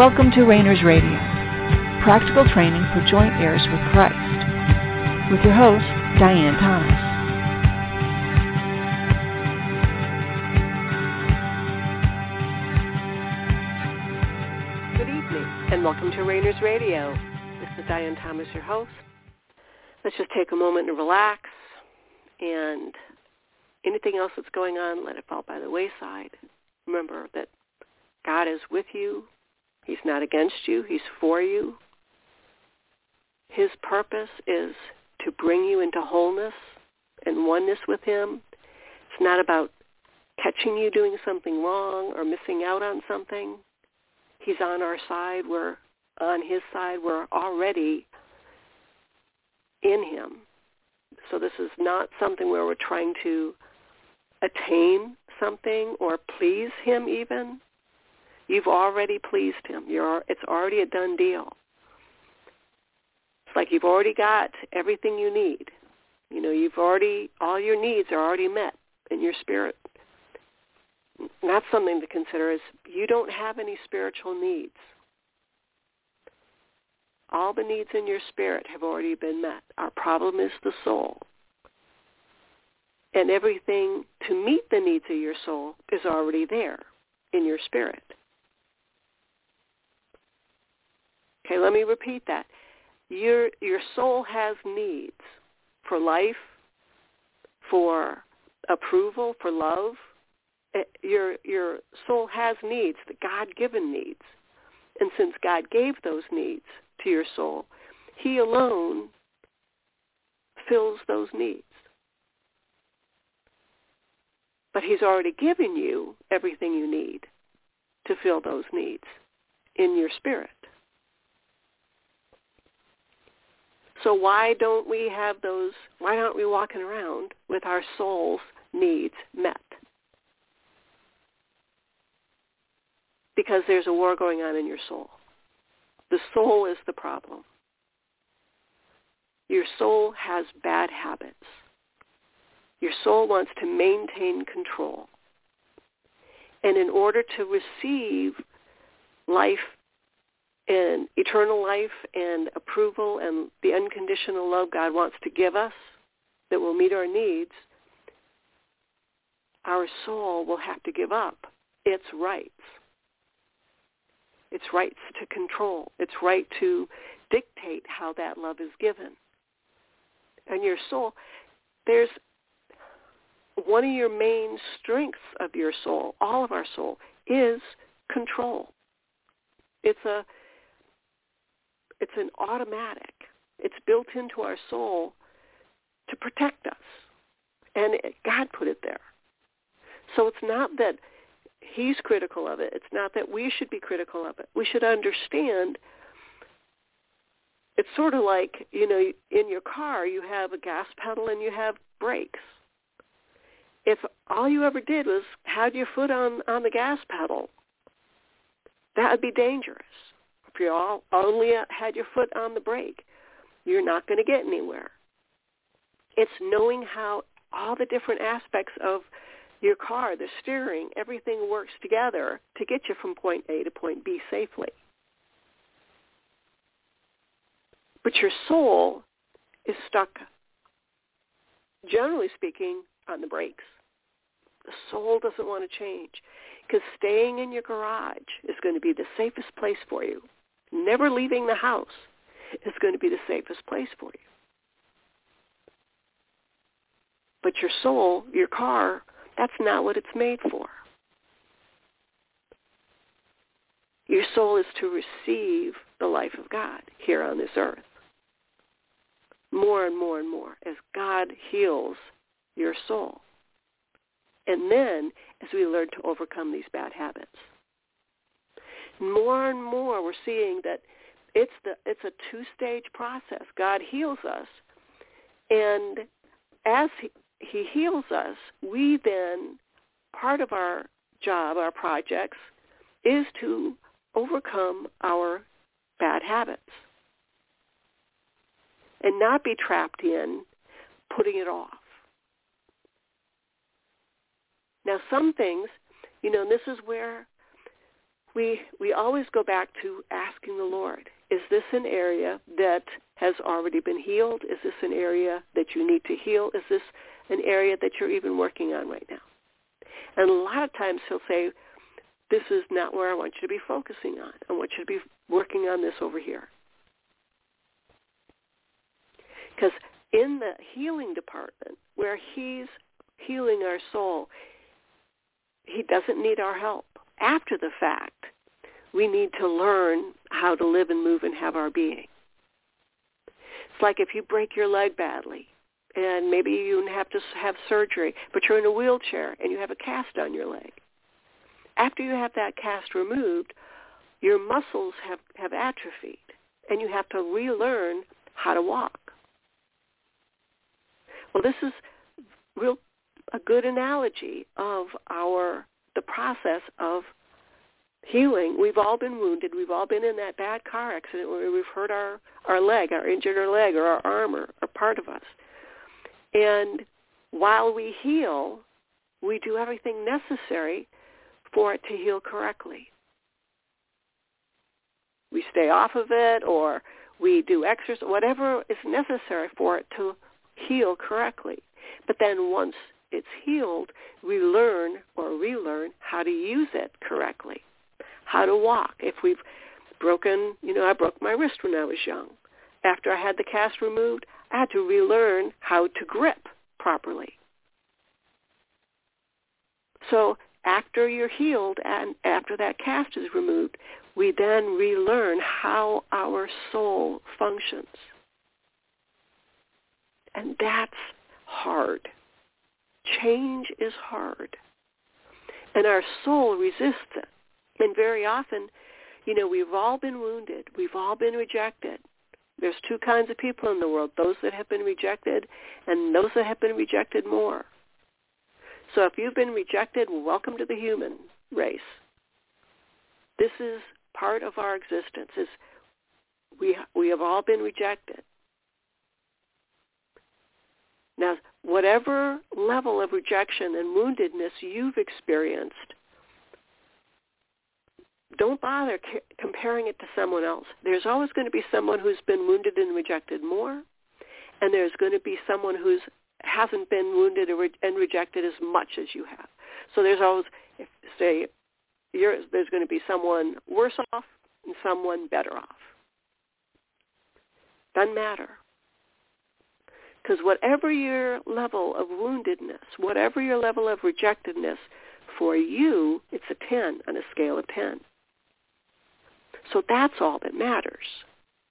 Welcome to Reigners Radio, practical training for joint heirs with Christ, with your host, Diane Thomas. Good evening, and welcome to Reigners Radio. This is Diane Thomas, your host. Let's just take a moment and relax, and anything else that's going on, let it fall by the wayside. Remember that God is with you He's not against you. He's for you. His purpose is to bring you into wholeness and oneness with him. It's not about catching you doing something wrong or missing out on something. He's on our side. We're on his side. We're already in him. So this is not something where we're trying to attain something or please him even. You've already pleased him. You're, it's already a done deal. It's like you've already got everything you need. You know, you've already, all your needs are already met in your spirit. That's something to consider is you don't have any spiritual needs. All the needs in your spirit have already been met. Our problem is the soul. And everything to meet the needs of your soul is already there in your spirit. Okay, let me repeat that. Your your soul has needs for life, for approval, for love. Eh, your your soul has needs, the God-given needs. And since God gave those needs to your soul, he alone fills those needs. But he's already given you everything you need to fill those needs in your spirit. So why don't we have those, why aren't we walking around with our soul's needs met? Because there's a war going on in your soul. The soul is the problem. Your soul has bad habits. Your soul wants to maintain control. And in order to receive life and eternal life and approval and the unconditional love God wants to give us that will meet our needs, our soul will have to give up its rights. Its rights to control. Its right to dictate how that love is given. And your soul, there's one of your main strengths of your soul, all of our soul, is control. It's a it's an automatic. It's built into our soul to protect us. And it, God put it there. So it's not that he's critical of it. It's not that we should be critical of it. We should understand it's sort of like, you know, in your car you have a gas pedal and you have brakes. If all you ever did was had your foot on, on the gas pedal, that would be dangerous you all only had your foot on the brake, you're not going to get anywhere. It's knowing how all the different aspects of your car, the steering, everything works together to get you from point A to point B safely. But your soul is stuck, generally speaking, on the brakes. The soul doesn't want to change because staying in your garage is going to be the safest place for you never leaving the house is going to be the safest place for you. But your soul, your car, that's not what it's made for. Your soul is to receive the life of God here on this earth. More and more and more as God heals your soul. And then as we learn to overcome these bad habits more and more we're seeing that it's the it's a two-stage process. God heals us, and as he, he heals us, we then part of our job, our projects, is to overcome our bad habits and not be trapped in putting it off. Now, some things, you know, this is where we we always go back to asking the Lord, is this an area that has already been healed? Is this an area that you need to heal? Is this an area that you're even working on right now? And a lot of times he'll say, this is not where I want you to be focusing on. I want you to be working on this over here. Because in the healing department, where he's healing our soul, he doesn't need our help. After the fact, we need to learn how to live and move and have our being. It's like if you break your leg badly and maybe you have to have surgery, but you're in a wheelchair and you have a cast on your leg. After you have that cast removed, your muscles have, have atrophied and you have to relearn how to walk. Well, this is real a good analogy of our the process of healing. We've all been wounded. We've all been in that bad car accident where we've hurt our, our leg, our injured our leg or our arm or, or part of us. And while we heal, we do everything necessary for it to heal correctly. We stay off of it or we do exercise, whatever is necessary for it to heal correctly. But then once it's healed, we learn or relearn how to use it correctly, how to walk. If we've broken, you know, I broke my wrist when I was young. After I had the cast removed, I had to relearn how to grip properly. So after you're healed and after that cast is removed, we then relearn how our soul functions. And that's hard. Change is hard. And our soul resists it. And very often, you know, we've all been wounded. We've all been rejected. There's two kinds of people in the world, those that have been rejected and those that have been rejected more. So if you've been rejected, welcome to the human race. This is part of our existence is we we have all been rejected. Now, whatever level of rejection and woundedness you've experienced, don't bother c- comparing it to someone else. There's always going to be someone who's been wounded and rejected more, and there's going to be someone who's hasn't been wounded and rejected as much as you have. So there's always, if, say, there's going to be someone worse off and someone better off. Doesn't matter. Because whatever your level of woundedness, whatever your level of rejectedness, for you, it's a 10 on a scale of 10. So that's all that matters.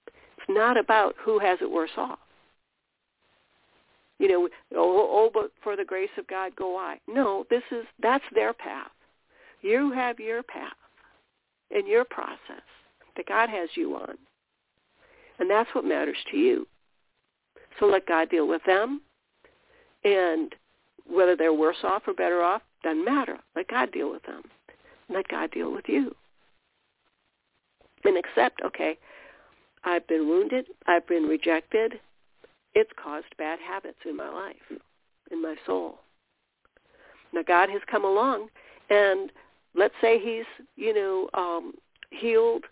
It's not about who has it worse off. You know, oh, oh, but for the grace of God go I. No, this is that's their path. You have your path and your process that God has you on. And that's what matters to you. So let God deal with them. And whether they're worse off or better off, doesn't matter. Let God deal with them. Let God deal with you. And accept, okay, I've been wounded. I've been rejected. It's caused bad habits in my life, in my soul. Now God has come along and let's say he's, you know, um, healed,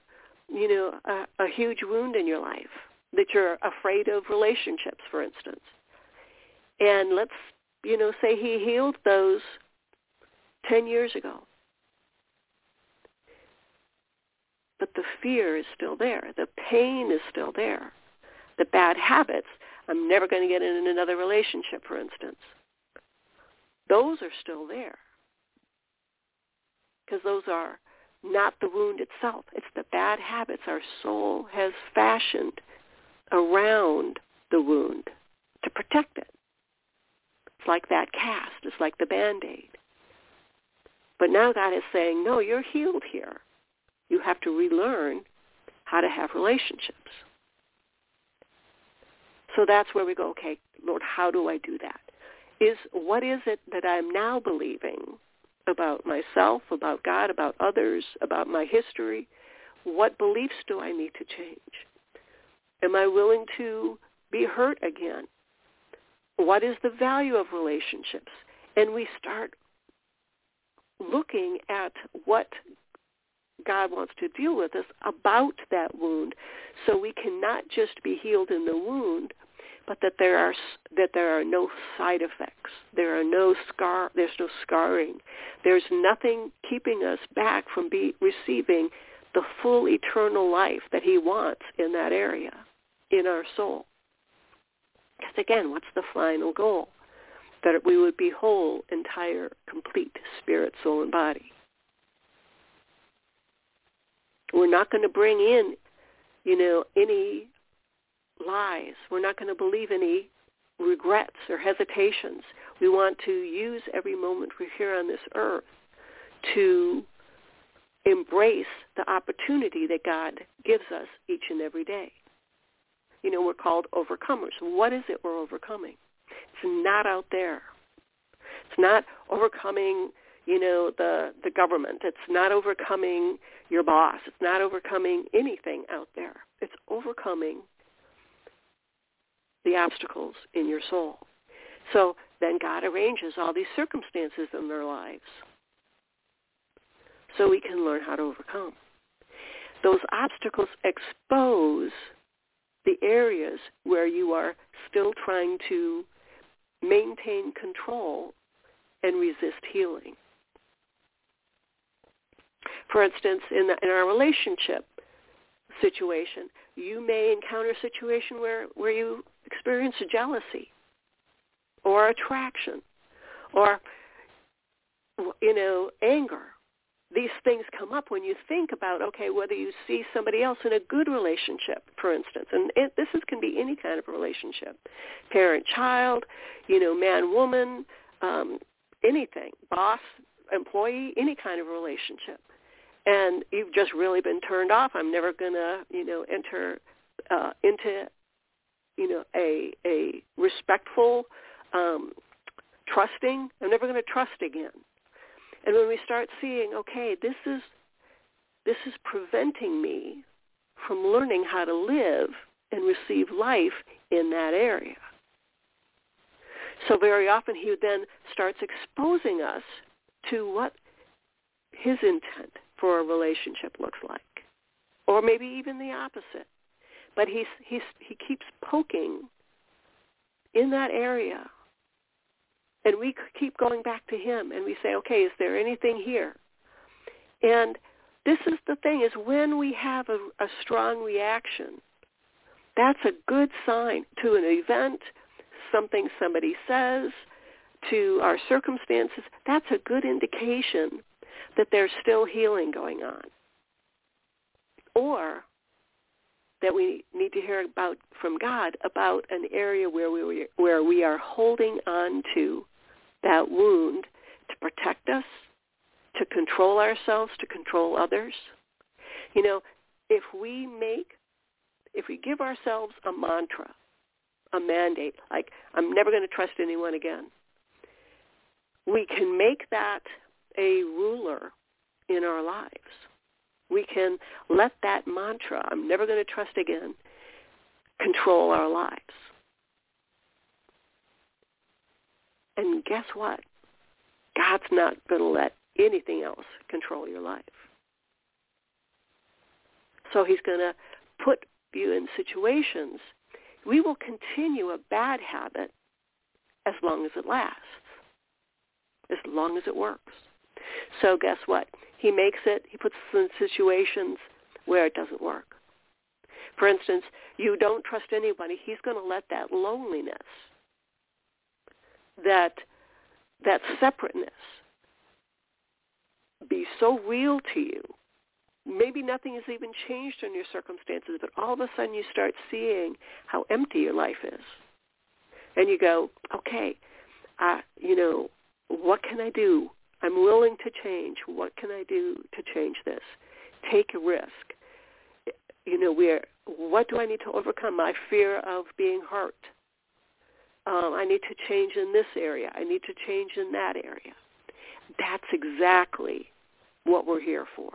you know, a, a huge wound in your life that you're afraid of relationships, for instance. And let's, you know, say he healed those 10 years ago. But the fear is still there. The pain is still there. The bad habits. I'm never going to get in another relationship, for instance. Those are still there. Because those are not the wound itself. It's the bad habits our soul has fashioned around the wound to protect it. It's like that cast. It's like the Band-Aid. But now God is saying, no, you're healed here. You have to relearn how to have relationships. So that's where we go, okay, Lord, how do I do that? Is what is it that I'm now believing about myself, about God, about others, about my history? What beliefs do I need to change? Am I willing to be hurt again? What is the value of relationships? And we start looking at what God wants to deal with us about that wound so we cannot just be healed in the wound, but that there are that there are no side effects. There are no scar. There's no scarring. There's nothing keeping us back from be, receiving the full eternal life that He wants in that area, in our soul. Because again, what's the final goal? That we would be whole, entire, complete spirit, soul, and body. We're not going to bring in, you know, any lies. We're not going to believe any regrets or hesitations. We want to use every moment we're here on this earth to embrace the opportunity that God gives us each and every day. You know, we're called overcomers. What is it we're overcoming? It's not out there. It's not overcoming, you know, the the government. It's not overcoming your boss. It's not overcoming anything out there. It's overcoming the obstacles in your soul. So then God arranges all these circumstances in their lives so we can learn how to overcome. Those obstacles expose the areas where you are still trying to maintain control and resist healing. For instance, in, the, in our relationship situation, you may encounter a situation where, where you experience jealousy or attraction or, you know, anger these things come up when you think about okay whether you see somebody else in a good relationship for instance and it, this is, can be any kind of relationship. Parent child you know man woman um, anything boss employee any kind of relationship. And you've just really been turned off. I'm never going to you know enter uh, into you know a a respectful um, trusting. I'm never going to trust again and when we start seeing, okay, this is this is preventing me from learning how to live and receive life in that area. So very often he then starts exposing us to what his intent for a relationship looks like. Or maybe even the opposite. But he's, he's, he keeps poking in that area and we keep going back to him and we say, okay, is there anything here? And this is the thing, is when we have a, a strong reaction, that's a good sign to an event, something somebody says, to our circumstances. That's a good indication that there's still healing going on. Or that we need to hear about from God about an area where we where we are holding on to that wound to protect us, to control ourselves, to control others. You know, if we make, if we give ourselves a mantra, a mandate, like I'm never going to trust anyone again, we can make that a ruler in our lives. We can let that mantra, I'm never going to trust again, control our lives. And guess what? God's not going to let anything else control your life. So he's going to put you in situations. We will continue a bad habit as long as it lasts, as long as it works. So guess what? He makes it, he puts us in situations where it doesn't work. For instance, you don't trust anybody. He's going to let that loneliness that that separateness be so real to you. Maybe nothing has even changed in your circumstances, but all of a sudden you start seeing how empty your life is. And you go, okay, uh, you know, what can I do? I'm willing to change. What can I do to change this? Take a risk. You know, where what do I need to overcome? My fear of being hurt um, I need to change in this area. I need to change in that area. That's exactly what we're here for.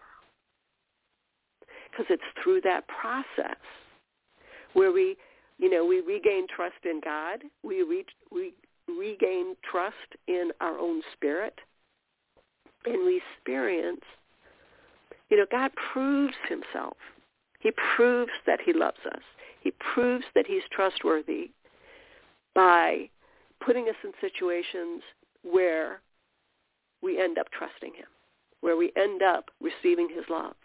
Because it's through that process where we, you know, we regain trust in God. We, re- we regain trust in our own spirit. And we experience You know, God proves himself. He proves that he loves us. He proves that he's trustworthy by putting us in situations where we end up trusting him, where we end up receiving his love.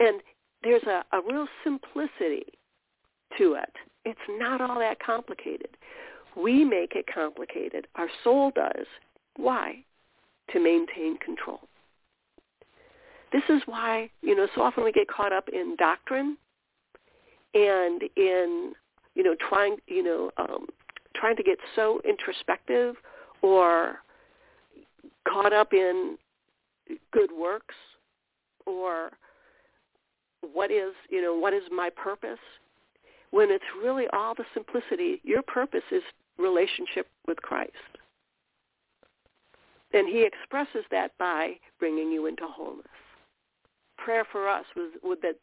And there's a, a real simplicity to it. It's not all that complicated. We make it complicated. Our soul does. Why? To maintain control. This is why, you know, so often we get caught up in doctrine and in, you know, trying, you know, um, trying to get so introspective or caught up in good works or what is, you know, what is my purpose? When it's really all the simplicity, your purpose is relationship with Christ. And he expresses that by bringing you into wholeness. Prayer for us was, was, that,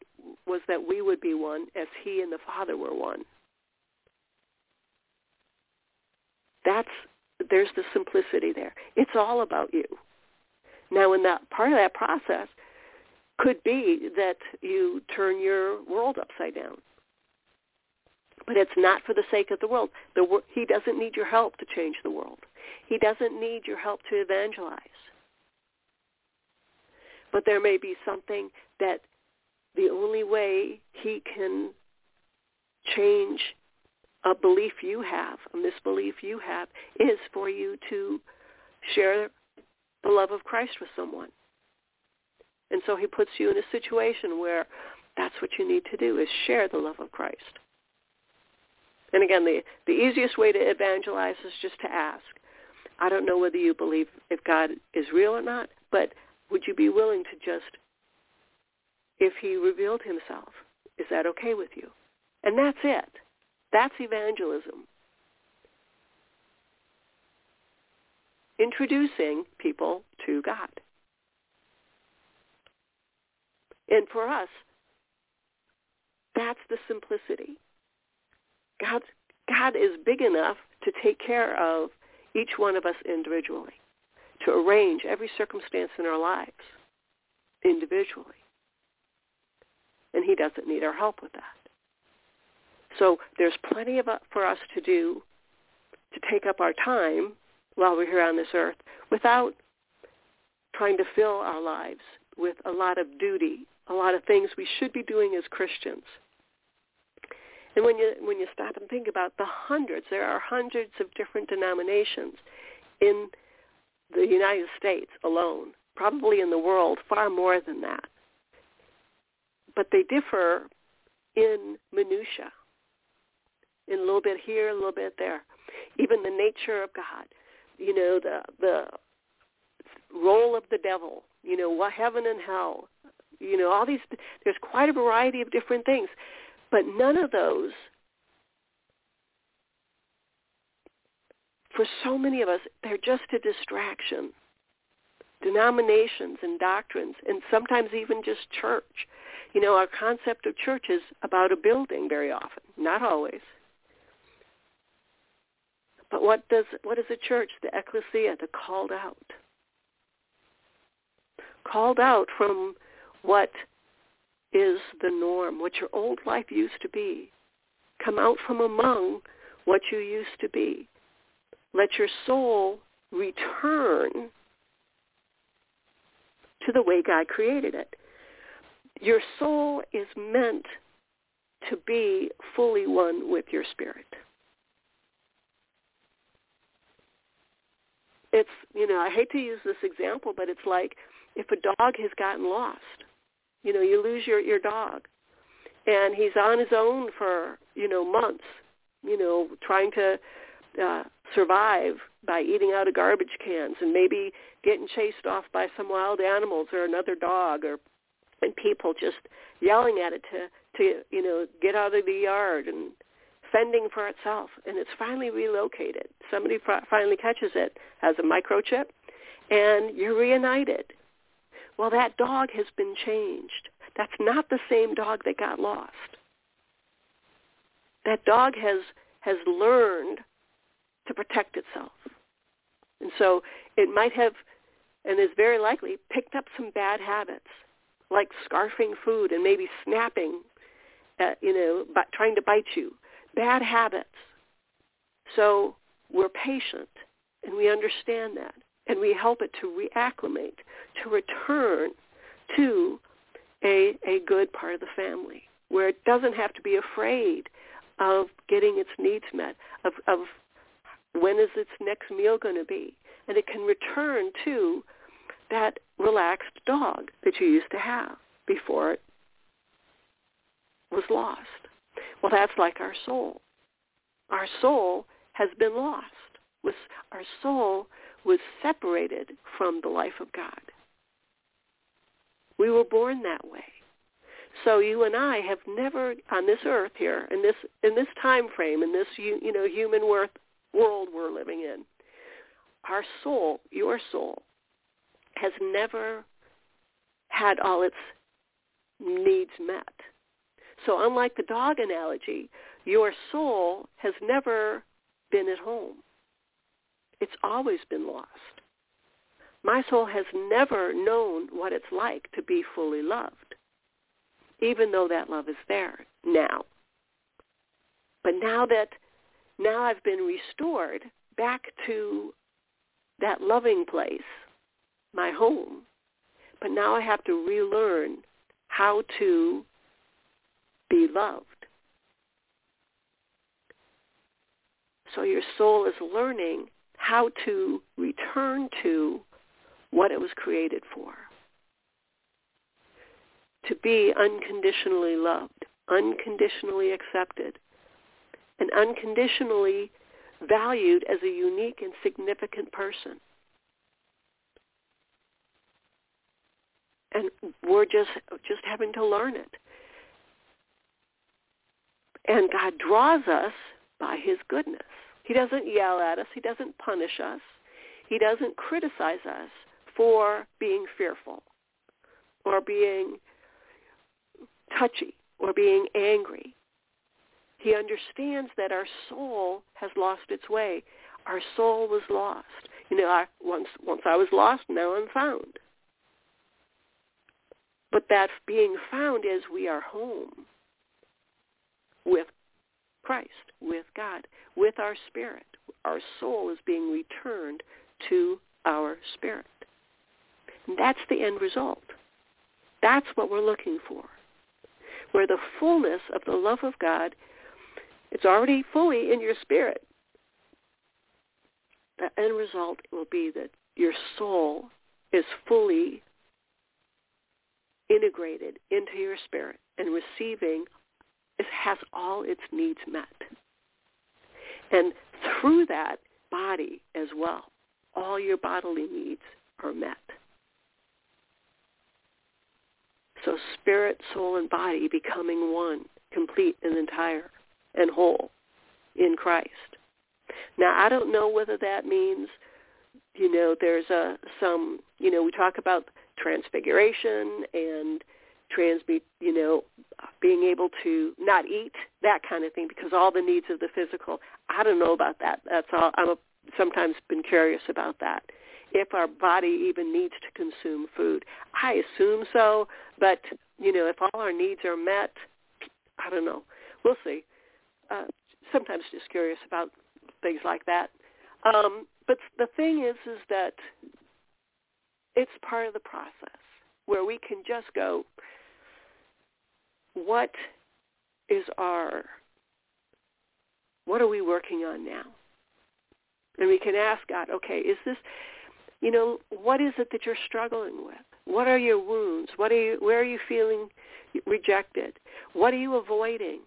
was that we would be one as he and the Father were one. That's, there's the simplicity there. It's all about you. Now, in that part of that process, could be that you turn your world upside down. But it's not for the sake of the world. The, he doesn't need your help to change the world. He doesn't need your help to evangelize. But there may be something that the only way he can change a belief you have, a misbelief you have, is for you to share the love of Christ with someone. And so he puts you in a situation where that's what you need to do is share the love of Christ. And again, the, the easiest way to evangelize is just to ask. I don't know whether you believe if God is real or not, but would you be willing to just, if he revealed himself, is that okay with you? And that's it. That's evangelism. Introducing people to God. And for us, that's the simplicity. God, God is big enough to take care of each one of us individually, to arrange every circumstance in our lives individually. And he doesn't need our help with that. So there's plenty of, uh, for us to do to take up our time while we're here on this earth without trying to fill our lives with a lot of duty a lot of things we should be doing as Christians. And when you when you stop and think about the hundreds, there are hundreds of different denominations in the United States alone, probably in the world far more than that. But they differ in minutia, in a little bit here, a little bit there. Even the nature of God, you know, the the role of the devil, you know, what heaven and hell, you know, all these, there's quite a variety of different things. But none of those, for so many of us, they're just a distraction. Denominations and doctrines, and sometimes even just church. You know, our concept of church is about a building very often, not always. But what does what is a church? The ecclesia, the called out. Called out from what is the norm, what your old life used to be. Come out from among what you used to be. Let your soul return to the way God created it. Your soul is meant to be fully one with your spirit. It's, you know, I hate to use this example, but it's like if a dog has gotten lost you know, you lose your your dog, and he's on his own for you know months. You know, trying to uh, survive by eating out of garbage cans and maybe getting chased off by some wild animals or another dog or and people just yelling at it to to you know get out of the yard and fending for itself. And it's finally relocated. Somebody finally catches it has a microchip and you're reunited well, that dog has been changed. That's not the same dog that got lost. That dog has has learned to protect itself. And so it might have and is very likely picked up some bad habits, like scarfing food and maybe snapping, at, you know, but trying to bite you. Bad habits. So we're patient, and we understand that, and we help it to reacclimate, to return to a, a good part of the family, where it doesn't have to be afraid of getting its needs met, of, of when is its next meal going to be, and it can return to that relaxed dog that you used to have before it was lost. Well, that's like our soul. Our soul has been lost. Was, Our soul was separated from the life of God. We were born that way. So you and I have never on this earth here in this in this time frame in this you, you know human worth world we're living in. Our soul, your soul, has never had all its needs met. So unlike the dog analogy, your soul has never been at home. It's always been lost. My soul has never known what it's like to be fully loved, even though that love is there now. But now that now I've been restored back to that loving place, my home, but now I have to relearn how to be loved. So your soul is learning how to return to what it was created for. To be unconditionally loved, unconditionally accepted, and unconditionally valued as a unique and significant person. And we're just just having to learn it. And God draws us by his goodness. He doesn't yell at us. He doesn't punish us. He doesn't criticize us for being fearful or being touchy or being angry. He understands that our soul has lost its way. Our soul was lost. You know, I, once once I was lost, now I'm found. But that being found is we are home with Christ, with God, with our spirit. Our soul is being returned to our spirit. That's the end result. That's what we're looking for. Where the fullness of the love of God it's already fully in your spirit. The end result will be that your soul is fully integrated into your spirit and receiving it has all its needs met. And through that body as well, all your bodily needs are met. So spirit, soul, and body becoming one, complete and entire and whole in Christ. Now, I don't know whether that means, you know, there's a some, you know, we talk about transfiguration and transmute, you know, being able to not eat, that kind of thing, because all the needs of the physical. I don't know about that. That's all. I'm sometimes been curious about that. If our body even needs to consume food, I assume so. But you know, if all our needs are met, I don't know. We'll see uh, sometimes just curious about things like that. Um, but the thing is, is that it's part of the process where we can just go, what is our, what are we working on now? And we can ask God, okay, is this, you know, what is it that you're struggling with? What are your wounds? What are you, where are you feeling rejected? What are you avoiding?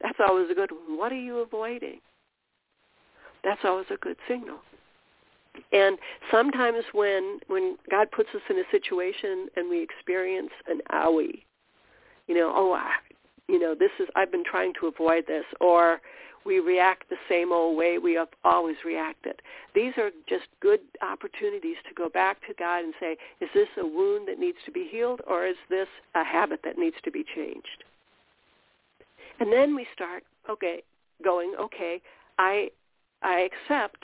That's always a good one. What are you avoiding? That's always a good signal. And sometimes when when God puts us in a situation and we experience an owie, you know, oh, I, you know, this is I've been trying to avoid this, or we react the same old way we have always reacted. These are just good opportunities to go back to God and say, is this a wound that needs to be healed, or is this a habit that needs to be changed? And then we start, okay, going, okay, I, I accept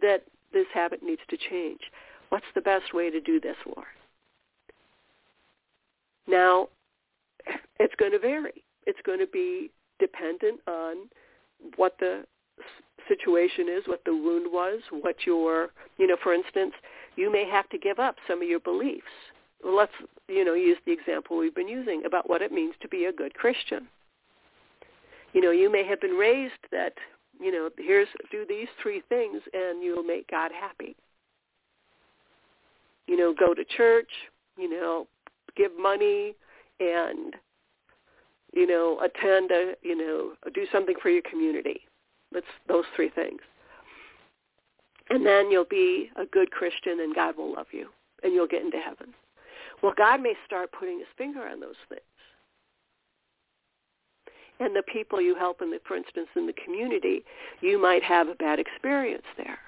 that this habit needs to change. What's the best way to do this, Lord? Now, it's going to vary. It's going to be dependent on what the situation is, what the wound was, what your, you know, for instance, you may have to give up some of your beliefs. Let's, you know, use the example we've been using about what it means to be a good Christian. You know, you may have been raised that, you know, here's do these three things and you'll make God happy. You know, go to church, you know, give money and you know, attend a, you know, do something for your community. That's those three things. And then you'll be a good Christian and God will love you and you'll get into heaven. Well, God may start putting his finger on those things. And the people you help in the, for instance, in the community, you might have a bad experience there.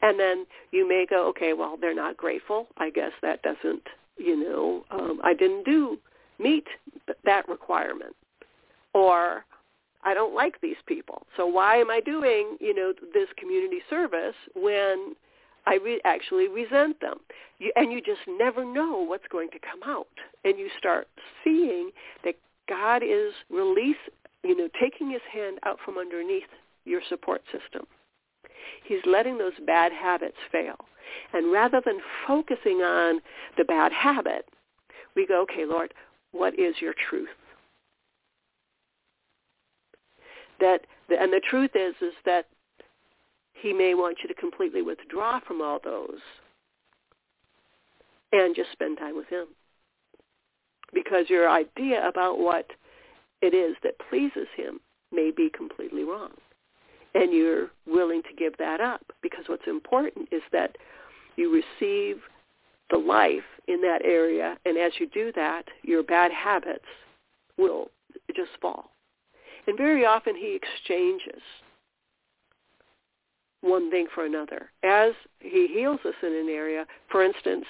And then you may go, okay, well, they're not grateful. I guess that doesn't, you know, um, I didn't do meet that requirement. Or I don't like these people. So why am I doing, you know, this community service when I re- actually resent them? You, and you just never know what's going to come out. And you start seeing that God is release, you know, taking his hand out from underneath your support system. He's letting those bad habits fail. And rather than focusing on the bad habit, we go, okay, Lord, what is your truth? That and the truth is is that he may want you to completely withdraw from all those and just spend time with him. Because your idea about what it is that pleases him may be completely wrong. And you're willing to give that up because what's important is that you receive the life in that area. And as you do that, your bad habits will just fall. And very often he exchanges one thing for another. As he heals us in an area, for instance,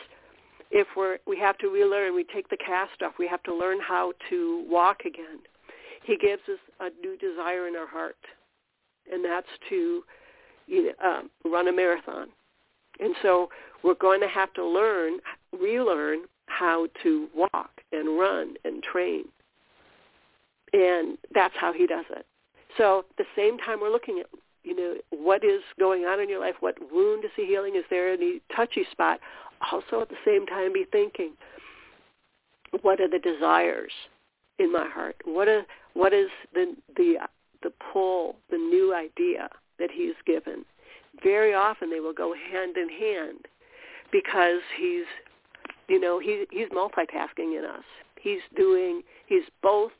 if we're, we have to relearn, we take the cast off, we have to learn how to walk again. He gives us a new desire in our heart, and that's to you know, um, run a marathon. And so we're going to have to learn, relearn how to walk and run and train. And that's how he does it. So at the same time we're looking at, you know, what is going on in your life, what wound is he healing, is there any touchy spot? Also at the same time be thinking, what are the desires in my heart? What are, what is the, the, the pull, the new idea that he's given? Very often they will go hand in hand because he's you know he he's multitasking in us. He's doing he's both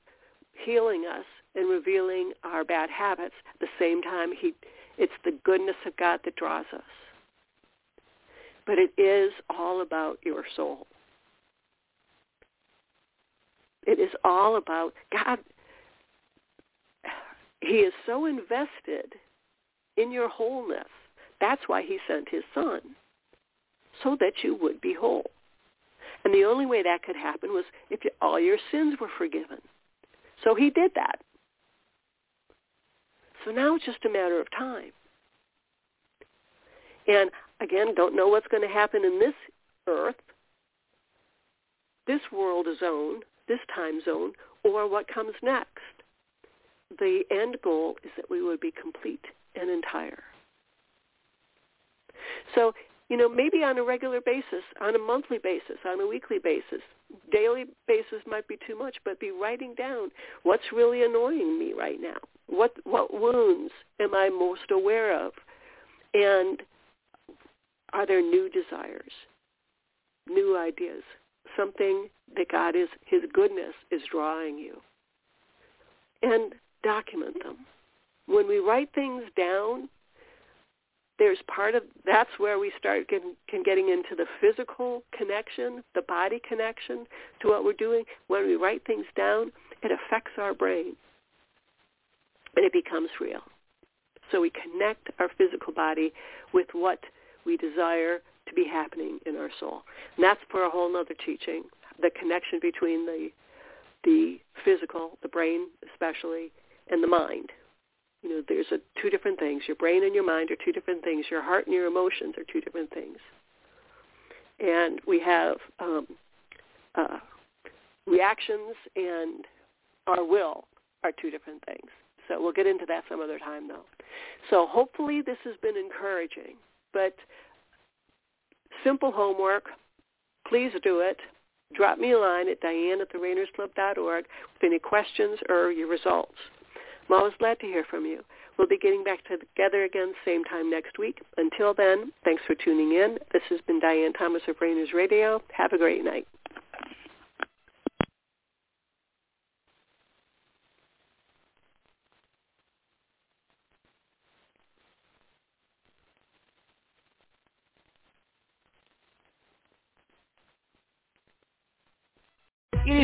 healing us and revealing our bad habits. At the same time he it's the goodness of god that draws us. But it is all about your soul. It is all about god. He is so invested in your wholeness that's why he sent his son so that you would be whole. And the only way that could happen was if all your sins were forgiven. So he did that. So now it's just a matter of time. And again, don't know what's going to happen in this earth, this world zone, this time zone, or what comes next. The end goal is that we would be complete and entire. So you know, maybe on a regular basis, on a monthly basis, on a weekly basis. Daily basis might be too much, but be writing down what's really annoying me right now. What what wounds am I most aware of? And are there new desires, new ideas, something that God is his goodness is drawing you? And document them. When we write things down, there's part of that's where we start getting, getting into the physical connection, the body connection to what we're doing. When we write things down, it affects our brain, and it becomes real. So we connect our physical body with what we desire to be happening in our soul. And that's for a whole other teaching, the connection between the the physical, the brain especially, and the mind you know, there's a, two different things. Your brain and your mind are two different things. Your heart and your emotions are two different things. and we have um, uh, reactions and our will are two different things. So we'll get into that some other time, though. So hopefully this has been encouraging. But simple homework. Please do it. Drop me a line at diane at thereignersclub.org with any questions or your results. I'm always glad to hear from you. We'll be getting back together again same time next week. Until then, thanks for tuning in. This has been Diane Thomas of Reigners Radio. Have a great night. It